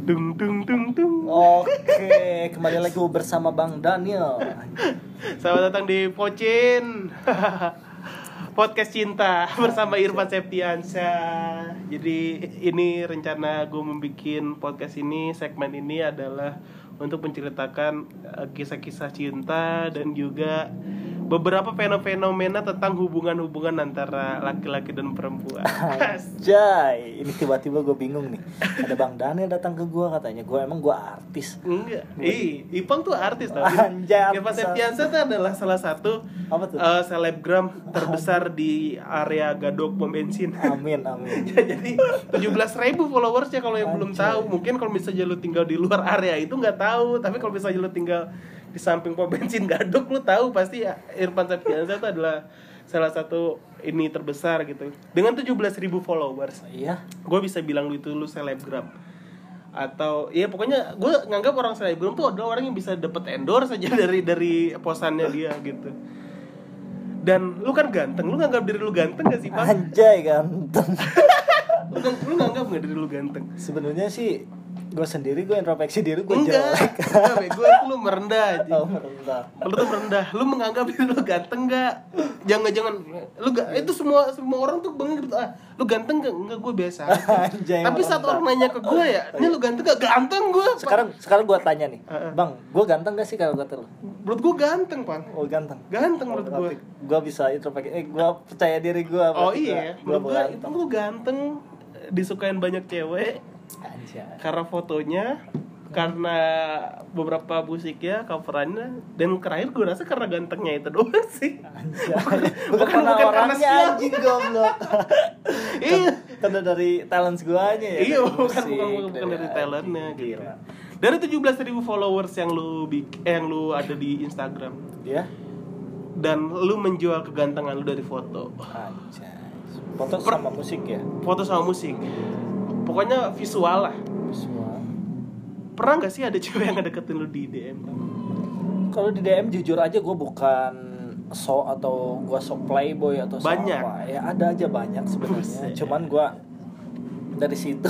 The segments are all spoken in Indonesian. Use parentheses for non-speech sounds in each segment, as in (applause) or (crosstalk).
Dung dung dung dung. Oke, kembali lagi bersama Bang Daniel. Selamat datang di Pocin. (laughs) Podcast cinta bersama Irfan Septiansyah. Jadi ini rencana gue membuat podcast ini, segmen ini adalah untuk menceritakan eh, kisah-kisah cinta dan juga beberapa fenomena tentang hubungan-hubungan antara laki-laki dan perempuan. Jai, ini tiba-tiba gue bingung nih. Ada Bang Daniel datang ke gue katanya, gue emang gue artis. Enggak. Ih, Ipang tuh artis tau. Anjay, Irfan artis. Septiansyah tuh adalah salah satu Apa tuh? eh, selebgram terbesar di area Gadok pom bensin. Amin, amin. (laughs) Ya, jadi 17.000 ribu followersnya kalau yang belum Anjay. tahu mungkin kalau misalnya lu tinggal di luar area itu nggak tahu tapi kalau misalnya lu tinggal di samping pom bensin gadok lu tahu pasti ya, Irfan Septiansyah itu adalah salah satu ini terbesar gitu. Dengan 17.000 ribu followers. Iya. gue bisa bilang lu itu lu selebgram. Atau ya pokoknya gue nganggap orang selebgram tuh adalah orang yang bisa dapet endorse saja (laughs) dari dari posannya dia gitu. Dan lu kan ganteng lu nganggap diri lu ganteng gak sih pak? Anjay ganteng. (laughs) lu, lu nganggap gak diri lu ganteng? Sebenarnya sih gue sendiri gue introspeksi diri gue jelek. enggak bego lu merendah (laughs) aja Oh, merendah. lu tuh merendah lu menganggap diri (laughs) lu ganteng gak jangan jangan lu gak itu semua semua orang tuh bangga gitu ah lu ganteng gak enggak gue biasa (laughs) aja." Anjay. tapi saat orang nanya ke gue ya ini lu ganteng gak ganteng gue Sekarang sekarang gue tanya nih. Bang, gue ganteng gak sih kalau kata lu? menurut gue ganteng pan Oh ganteng. ganteng menurut gue Gue bisa introspeksi. Eh, gue percaya diri gue. oh iya Gue menurut gue itu lu ganteng disukain banyak cewek Anjay. karena fotonya karena beberapa musiknya coverannya dan terakhir gue rasa karena gantengnya itu doang sih Anjay. Bukan- Bukan, bukan karena karena orangnya siapa. anjing goblok. (laughs) iya Karena dari talent guanya ya. iya dari bukan musik, bukan bukan, bukan dari anjing. talentnya gitu dari 17.000 followers yang lu bik- eh, yang lu ada di Instagram Dia dan lu menjual kegantengan lu dari foto anjay. Foto sama musik ya. foto sama musik pokoknya visual lah Semua. pernah nggak sih ada cewek yang ngedeketin lu di DM Kalau di DM jujur aja gue bukan so atau gue so playboy atau so Banyak. apa. Ya ada aja banyak sebenarnya. Cuman gue dari situ.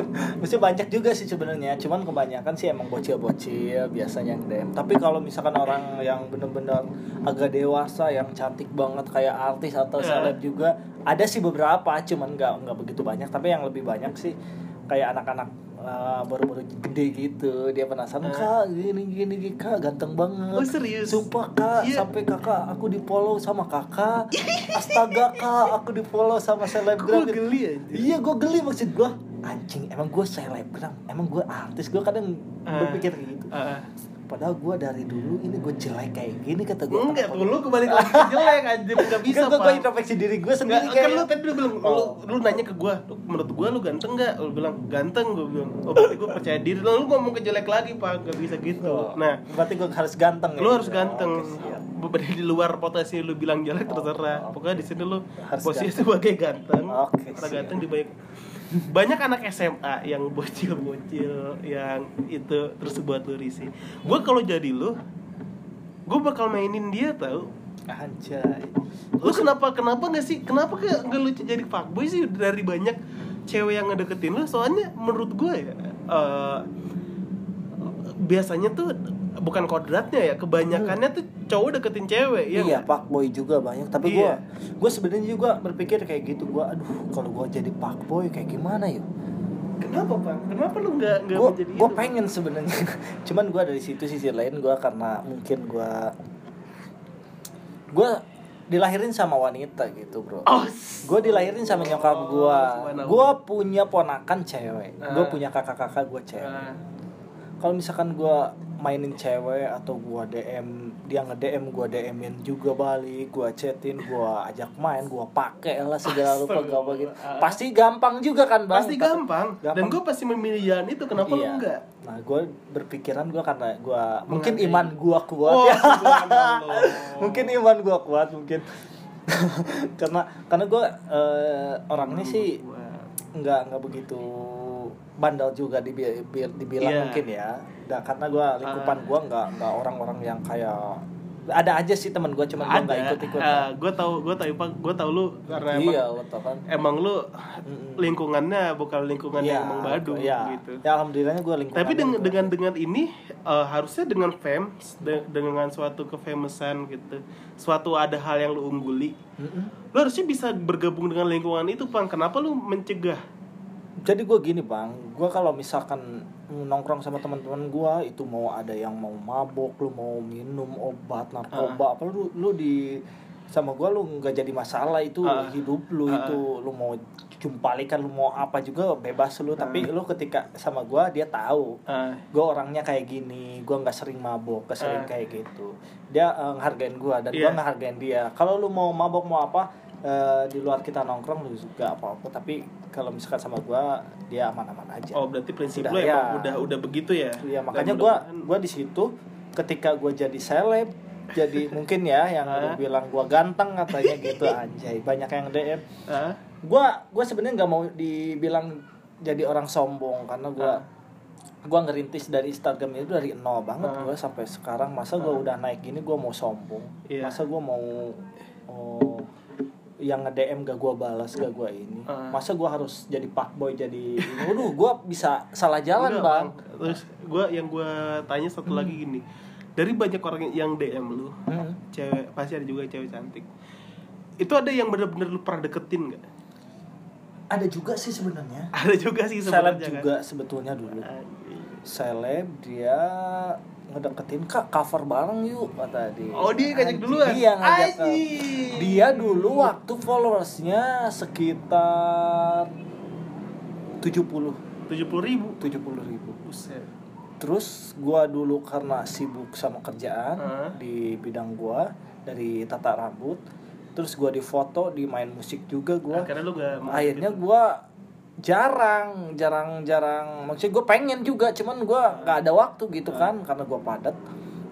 (laughs) Mesti banyak juga sih sebenarnya. Cuman kebanyakan sih emang bocil-bocil biasanya yang DM tapi kalau misalkan orang yang bener-bener agak dewasa yang cantik banget kayak artis atau Ya. seleb juga ada sih beberapa cuman nggak nggak begitu banyak. Tapi yang lebih banyak sih kayak anak-anak uh, baru-baru gede gitu dia penasaran Eh. kak gini gini gini, kak ganteng banget Oh, serius? sumpah kak Iya. sampai kakak aku di follow sama kakak astaga kak aku di follow sama selebgram Gue geli aja Iya gue geli maksud gue Anjing emang gue selebgram Emang gue artis Gue kadang Ah. berpikir gitu Ah. Padahal gue dari dulu Ini gue jelek kayak gini kata gue Enggak, tuh lu kembali lagi ke jelek anjir Gak bisa Kan gue Pak. introspeksi diri gue sendiri kan kayak lu tadi lu bilang Oh. lu, lu nanya ke gua, "Lu- menurut gua lu ganteng gak? Lu bilang ganteng, gua bilang. Oh, berarti gua percaya diri. Lu ngomong ke jelek lagi, Pak. Gak bisa gitu. Oh, Nah, Berarti gue harus ganteng lu ya? harus ganteng. Siap. Berarti di luar potensi lu bilang jelek terserah. Oh. Pokoknya di sini lu Harus posisi ganteng. sebagai ganteng. Siap. ganteng dibayar. Banyak anak SMA yang bocil-bocil yang itu terus buat lu risih. Gua kalau jadi lu, gua bakal mainin dia tau. Anjay. Lu kenapa kenapa nggak sih? Kenapa kayak nggak lucu jadi fuckboy sih dari banyak cewek yang ngedeketin lu? Soalnya menurut gue ya eh, biasanya tuh bukan kodratnya ya kebanyakannya tuh cowok deketin cewek ya Iya pak boy juga banyak. Tapi gue Iya. Gue sebenarnya juga berpikir kayak gitu. Gue aduh kalau gue jadi pak boy kayak gimana ya? Kenapa pak? Kenapa lu nggak nggak gue menjadi gue pengen sebenarnya. (laughs) Cuman gue dari situ sisi lain. Gue karena mungkin gue gue dilahirin sama wanita gitu bro. Oh gue dilahirin sama nyokap gue subhanallah. gue punya ponakan cewek. Gue Ah. punya kakak-kakak gue cewek. Ah, kalau misalkan gue mainin cewek atau gue DM dia nge DM gue DMin juga balik gue chatin gue ajak main gue pakai lah segala rupa gak apa gitu Astagfirullah. pasti gampang juga kan bang pasti Tapi- gampang. dan gampang. gue pasti memilih jalan itu kenapa lu Iya. enggak Nah, gue berpikiran gue karena gue (laughs) mungkin iman gue kuat Oh, ya. mungkin iman gue kuat mungkin (laughs) karena karena gue eh, orangnya sih nggak nggak begitu bandel juga dibi- bi- dibilang Iya. mungkin ya. Nah, karena gue lingkupan Ah. gue nggak nggak orang-orang yang kayak ada aja sih teman gue cuman gue nggak ikut ikut gue tau gue tau gue tau lu. Karena iya emang, tau kan. emang lu lingkungannya bukan lingkungan Iya, yang emang badu iya. gitu. Ya alhamdulillahnya gue lingkungan tapi dengan dengan dengan ini eh, harusnya dengan fame de- dengan suatu kefamousan gitu. Suatu ada hal yang lu ungguli. Lu harusnya bisa bergabung dengan lingkungan itu bang kenapa lu mencegah jadi gue gini bang. Gue kalau misalkan nongkrong sama teman-teman gue itu mau ada yang mau mabok lu mau minum obat narkoba apa lu lu di sama gue lu nggak jadi masalah itu Ah. hidup lu Ah. itu. Lu mau jumpalikan lu mau apa juga bebas lu. Tapi lu ketika sama gue dia tahu. Ah, gue orangnya kayak gini gue nggak sering mabok gak sering Ah. kayak gitu. Dia eh, ngehargain gue dan gue Iya. ngehargain dia. Kalau lu mau mabok mau apa eh, di luar kita nongkrong juga apa apa tapi kalau misalkan sama gue dia aman-aman aja. Oh berarti prinsip Sudah, lu ya. udah udah begitu ya? Iya makanya gue gue di situ ketika gue jadi seleb jadi (laughs) mungkin ya yang lu bilang gue ganteng katanya gitu (laughs) anjay banyak yang dm. Gue gue sebenarnya nggak mau dibilang jadi orang sombong karena gue gue ngerintis dari Instagram itu dari nol banget gue sampai sekarang. Masa gue udah naik gini gue mau sombong? Iya. masa gue mau oh, yang nge DM gak gue balas gak gue ini Ah. masa gue harus jadi pak boy jadi waduh gue bisa salah jalan Enggak, bang. Terus gue yang gue tanya satu lagi gini. Dari banyak orang yang dm lu Hmm. cewek pasti ada juga cewek cantik. Itu ada yang bener-bener lu pernah deketin nggak ada juga sih sebenarnya. Ada juga sih seleb sebenarnya juga sebetulnya dulu. Kan seleb dia ngedeketin kak cover bareng yuk kata dia oh dia ngajak duluan dia ngajak ke- Anjing. dia dulu waktu followersnya sekitar 70 tujuh puluh ribu 70 ribu Buset. terus gua dulu karena sibuk sama kerjaan Hah? di bidang gua dari tata rambut terus gua di foto di main musik juga gua akhirnya lu gak akhirnya gitu. gua jarang jarang jarang. Maksudnya gue pengen juga cuman gua nggak ada waktu gitu kan karena gua padat.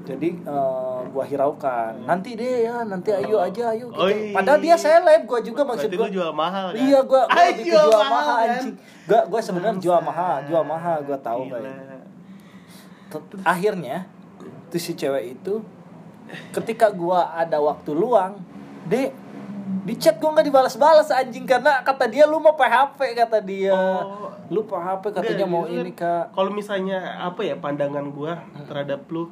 Jadi eh, gua hiraukan. Nanti deh ya nanti ayo aja ayo gitu. Oh, padahal dia seleb gua juga maksud gua. lu jual mahal kan? Iya gua gua Ay, gitu jual, mahal kan? anjing. Gua gua sebenarnya jual mahal jual mahal gua tahu kayak akhirnya tuh si cewek itu ketika gua ada waktu luang dek di chat gua nggak dibalas-balas anjing karena kata dia lu mau PHP kata dia. Oh. lu PHP katanya mau ini kak. kalau misalnya apa ya pandangan gua terhadap lu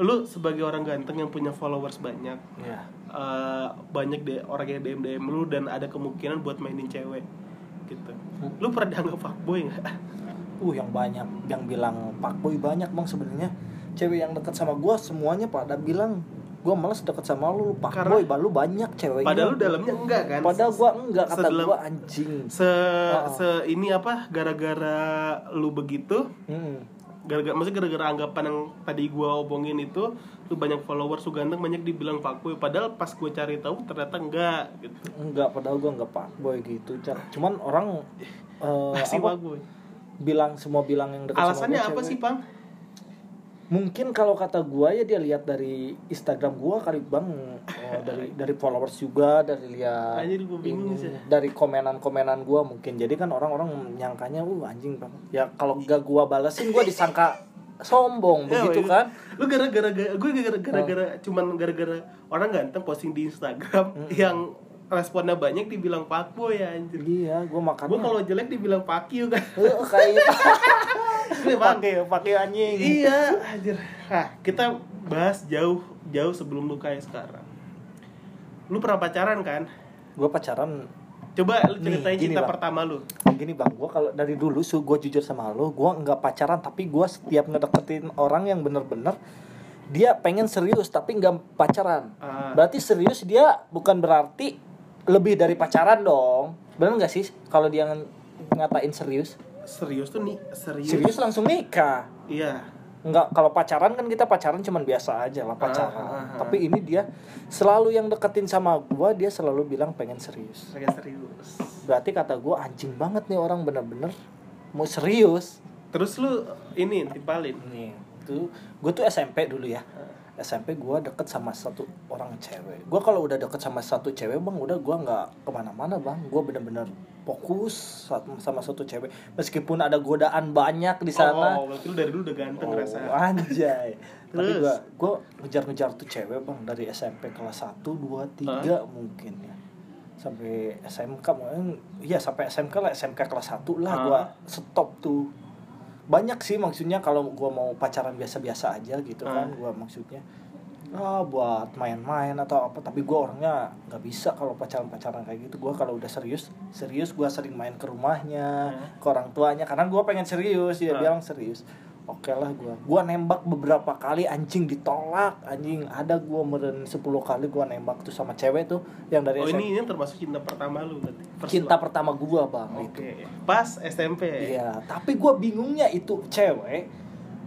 lu sebagai orang ganteng yang punya followers banyak ya eh, banyak deh orang yang DM DM lu dan ada kemungkinan buat mainin cewek gitu. Lu pernah dianggap fuckboy nggak? Uh yang banyak yang bilang pak boy banyak bang sebenarnya. Cewek yang dekat sama gua semuanya pada bilang gua males deket sama lu pak Karena- boy lu banyak ceweknya. padahal lu dalamnya enggak kan? Padahal gua enggak kata gua anjing. se Oh. se ini apa gara-gara lu begitu Hmm. gara-gara maksudnya gara-gara anggapan yang tadi gua omongin itu lu banyak followers lu ganteng banyak dibilang fuckboy padahal pas gua cari tahu ternyata enggak gitu. Enggak, padahal gue enggak pak boy gitu. Cuman orang (laughs) eh, masih apa, fuckboy bilang semua bilang yang dekat alasannya sama apa gua sih pang Mungkin kalau kata gua ya dia lihat dari Instagram gua kali bang eh, dari dari followers juga dari lihat gua dari komenan-komenan gua mungkin. Jadi kan orang-orang nyangkanya uh anjing bang. Ya kalau gak gua balesin gua disangka sombong Ya, begitu gitu. kan. lu gara-gara gue gara-gara gara cuman gara-gara orang ganteng posting di Instagram yang responnya banyak dibilang fuckboy ya anjir Iya, gua makanya. gue kalau jelek dibilang fuck you kan kayak Bang. (laughs) pakai pakai anjing. iya anjir. Nah kita bahas jauh jauh sebelum lu kayak sekarang. Lu pernah pacaran kan? Gua pacaran. Coba lu Nih, ceritain gini, cinta Bang. pertama lu. Gini bang. Gue kalau dari dulu su gue jujur sama lo gue nggak pacaran tapi gue setiap ngedeketin orang yang bener-bener dia pengen serius tapi nggak pacaran. Ah. berarti serius dia bukan berarti lebih dari pacaran dong. Bener nggak sih? Kalau dia ng- ngatain serius serius tuh nih serius, serius langsung nikah? Iya. Nggak kalau pacaran kan kita pacaran cuman biasa aja lah pacaran. Ah, ah, ah. tapi ini dia selalu yang deketin sama gue dia selalu bilang pengen serius. Kayak serius. Berarti kata gue anjing banget nih orang bener-bener. Mau serius. Terus lu ini timpalin. Nih tuh gue tuh SMP dulu ya SMP gue deket sama satu orang cewek. Gue kalau udah deket sama satu cewek bang udah gue nggak ke mana-mana bang. Gue bener-bener fokus sama, satu cewek. Meskipun ada godaan banyak di sana. Oh, berarti lu dari dulu udah ganteng Oh, rasa. anjay. (laughs) Tapi gue gue ngejar-ngejar tuh cewek bang dari SMP kelas 1, 2, 3 mungkin ya. Sampai SMK mungkin iya sampai SMK lah SMK kelas 1 lah Hah? gue stop tuh banyak sih maksudnya kalau gue mau pacaran biasa-biasa aja gitu kan Hah? gue maksudnya ah buat main-main atau apa tapi gue orangnya nggak bisa kalau pacaran-pacaran kayak gitu gue kalau udah serius serius gue sering main ke rumahnya Hmm. ke orang tuanya karena gue pengen serius dia Hmm. bilang serius oke lah gue gue nembak beberapa kali anjing ditolak anjing ada gue meren 10 kali gue nembak tuh sama cewek tuh yang dari Oh SMP. ini ini termasuk cinta pertama lu berarti. First cinta love. pertama gue bang itu Oke. Pas SMP. Iya, tapi gue bingungnya itu cewek.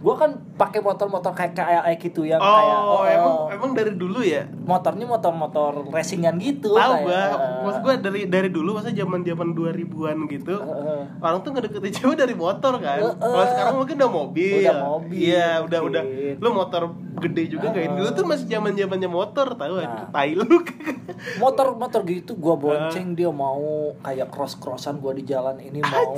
Gue kan pakai motor-motor kayak kayak gitu yang kayak Oh, eh, emang emang dari dulu ya? motornya motor-motor racingan gitu. Tahu kayak, gua. eh, Maksud gua dari dari dulu masa zaman-zaman 2000-an gitu. eh, Orang tuh ngedeketin (laughs) cewek dari motor kan. Eh, eh. Kalau sekarang mungkin udah mobil. Udah mobil, Iya, udah udah. Lu motor gede juga Eh, kayak dulu tuh masih zaman-zamannya motor, tahu Nah. Tai lu. (laughs) motor-motor gitu gue bonceng dia mau kayak cross-crossan gue di jalan ini mau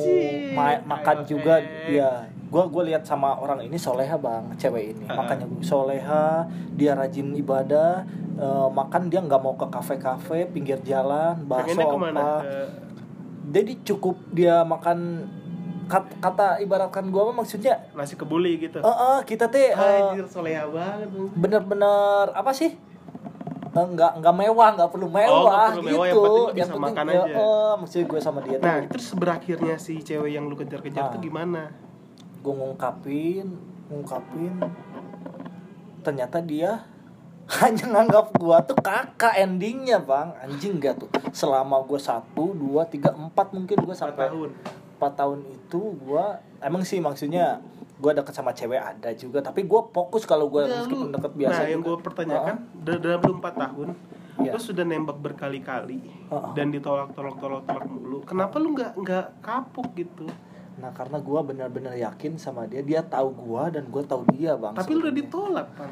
ma- makan Ayo, juga eh. ya gue gue lihat sama orang ini soleha bang cewek ini Ah. makanya gue soleha dia rajin ibadah eh, makan dia nggak mau ke kafe-kafe pinggir jalan bakso apa jadi cukup dia makan kat- kata ibaratkan gua mah maksudnya nasi kebuli gitu. eh eh, kita teh eh, Anjir soleha banget bener-bener apa sih Eh, nggak nggak mewah nggak perlu mewah perlu gitu mewah, yang penting bisa makan ya, aja. eh, maksudnya gue sama dia Nah, tuh terus berakhirnya si cewek yang lu kejar-kejar Ah. tuh gimana? Gue ngungkapin ngungkapin ternyata dia (laughs) hanya nganggap gua tuh kakak endingnya bang anjing gak tuh selama gue satu dua tiga empat mungkin gue Empat sampai tahun. 4 tahun itu gua emang sih maksudnya gua deket sama cewek ada juga tapi gua fokus kalau gua Udah, meskipun deket biasa Nah, yang juga. gue pertanyakan da- dalam 4 tahun, Iya. lu sudah nembak berkali-kali Heeh. dan ditolak tolak tolak tolak mulu. Kenapa lu nggak nggak kapuk gitu? Nah karena gua benar-benar yakin sama dia dia tahu gua dan gua tahu dia bang Tapi lu udah ditolak, Pan.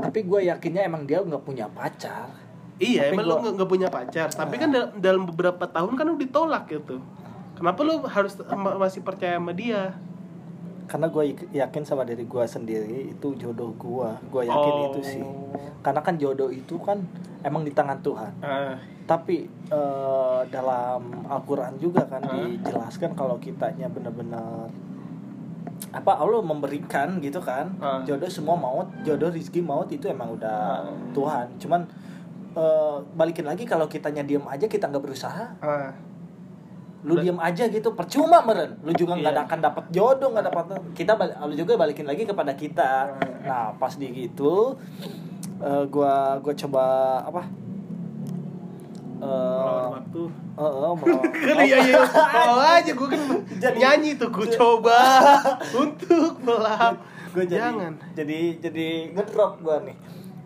tapi gua yakinnya emang dia nggak punya pacar Iya, Tapi emang gua- lu nggak punya pacar. Tapi kan dal- dalam beberapa tahun kan lu ditolak gitu. Kenapa lu harus ma- masih percaya sama dia? Karena ik- yakin sama diri gua sendiri itu jodoh gua gua yakin Oh. itu sih karena kan jodoh itu kan emang di tangan Tuhan Ah, tapi eh, dalam Al-Quran juga kan Hah? dijelaskan kalau kitanya benar-benar apa Allah memberikan gitu kan Hah? jodoh semua maut jodoh rizki maut itu emang udah Hah? Tuhan cuman eh, balikin lagi kalau kitanya diem aja kita nggak berusaha ah. Lu diem aja gitu percuma meren lu juga nggak Iya. akan dapat jodoh nggak dapat kita lu juga balikin lagi kepada kita Hmm. nah pas di gitu eh, gua gua coba apa Eh, Melawan waktu. eh, eh, melawan- Kali ya ya, mau aja gue kan Jadi- nyanyi tuh gue coba (laughs) untuk melap. gue jadi Jangan. jadi jadi ngedrop gue nih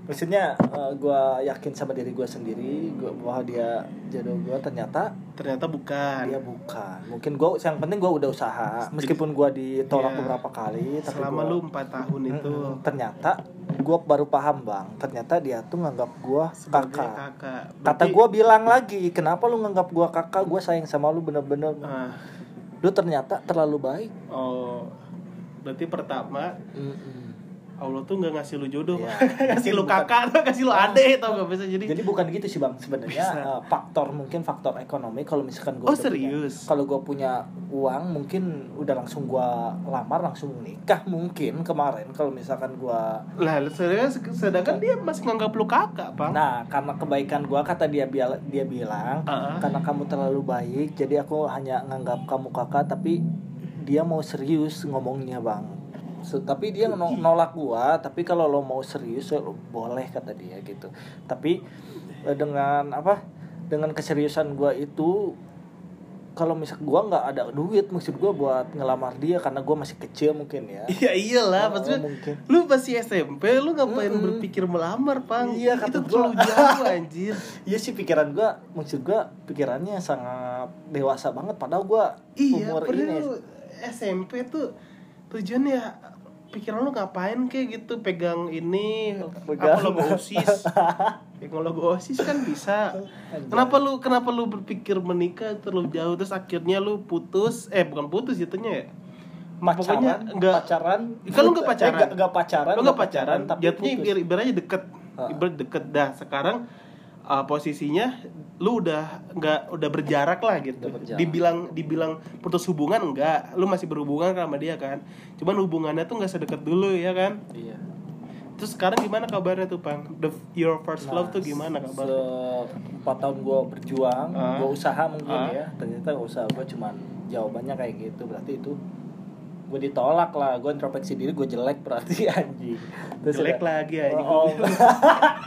maksudnya eh, gue yakin sama diri gue sendiri gua, bahwa dia jodoh gue ternyata Ternyata bukan. dia bukan mungkin gue yang penting gue udah usaha meskipun gue ditolak Iya. beberapa kali tapi Selama gua- lu 4 tahun itu ternyata gue baru paham bang ternyata dia tuh nganggap gue kakak kakak. kata Berarti- gue bilang lagi kenapa lu nganggap gue kakak gue sayang sama lu bener-bener Ah, lu ternyata terlalu baik oh. Berarti pertama Mm-mm. Allah tuh nggak ngasih lu jodoh, Iya. (laughs) ngasih lu Bukan- kakak, ngasih lu adek, tau gak bisa jadi. jadi bukan gitu sih bang sebenarnya eh, faktor mungkin faktor ekonomi kalau misalkan gue Oh, serius? kalau gue punya uang mungkin udah langsung gue lamar langsung nikah mungkin kemarin kalau misalkan gue Lah, sedangkan, sedangkan dia masih nganggap lu kakak, Bang. Nah, karena kebaikan gua kata dia dia bilang, Ah. karena kamu terlalu baik, jadi aku hanya nganggap kamu kakak, tapi dia mau serius ngomongnya bang. So, tapi dia no- nolak gua, tapi kalau lo mau serius, lo boleh kata dia gitu. Tapi eh, dengan apa? Dengan keseriusan gua itu, kalau misal gua nggak ada duit, maksud gua buat ngelamar dia karena gua masih kecil mungkin ya. (laughs) Iya iyalah, Oh, maksudnya mungkin. lu masih SMP, lu ngapain Mm-mm. berpikir melamar, Pang? Iya, kata itu gua. terlalu jauh anjir. (laughs) Iya sih pikiran gua, maksud gua pikirannya sangat dewasa banget padahal gua Iya, umur ini SMP tuh tujuannya pikiran lu ngapain kayak gitu pegang ini Pegang. apa logo osis? (laughs) Pegang logo osis kan bisa. Kenapa lu kenapa lu berpikir menikah terlalu jauh terus akhirnya lu putus? Eh bukan putus jatuhnya ya? Pokoknya pacaran nggak- pacaran. Kan lu nggak eh, pacaran. nggak- nggak pacaran lu nggak pacaran tapi jatuhnya ibaratnya deket. Ibarat deket dah. Sekarang uh, posisinya lu udah nggak udah berjarak lah gitu. Udah berjarak. dibilang dibilang putus hubungan enggak lu masih berhubungan sama dia kan. Cuman hubungannya tuh nggak sedekat dulu ya kan? Iya. Terus sekarang gimana kabarnya tuh pang? The your first love tuh gimana se kabarnya? empat tahun gue berjuang Ah. gue usaha mungkin Ah. ya. Ternyata usaha gue cuman jawabannya kayak gitu. Berarti itu gue ditolak lah. Gue introspeksi diri gue jelek berarti (laughs) anjing. Jelek udah- lagi ya Oh, oh. (laughs)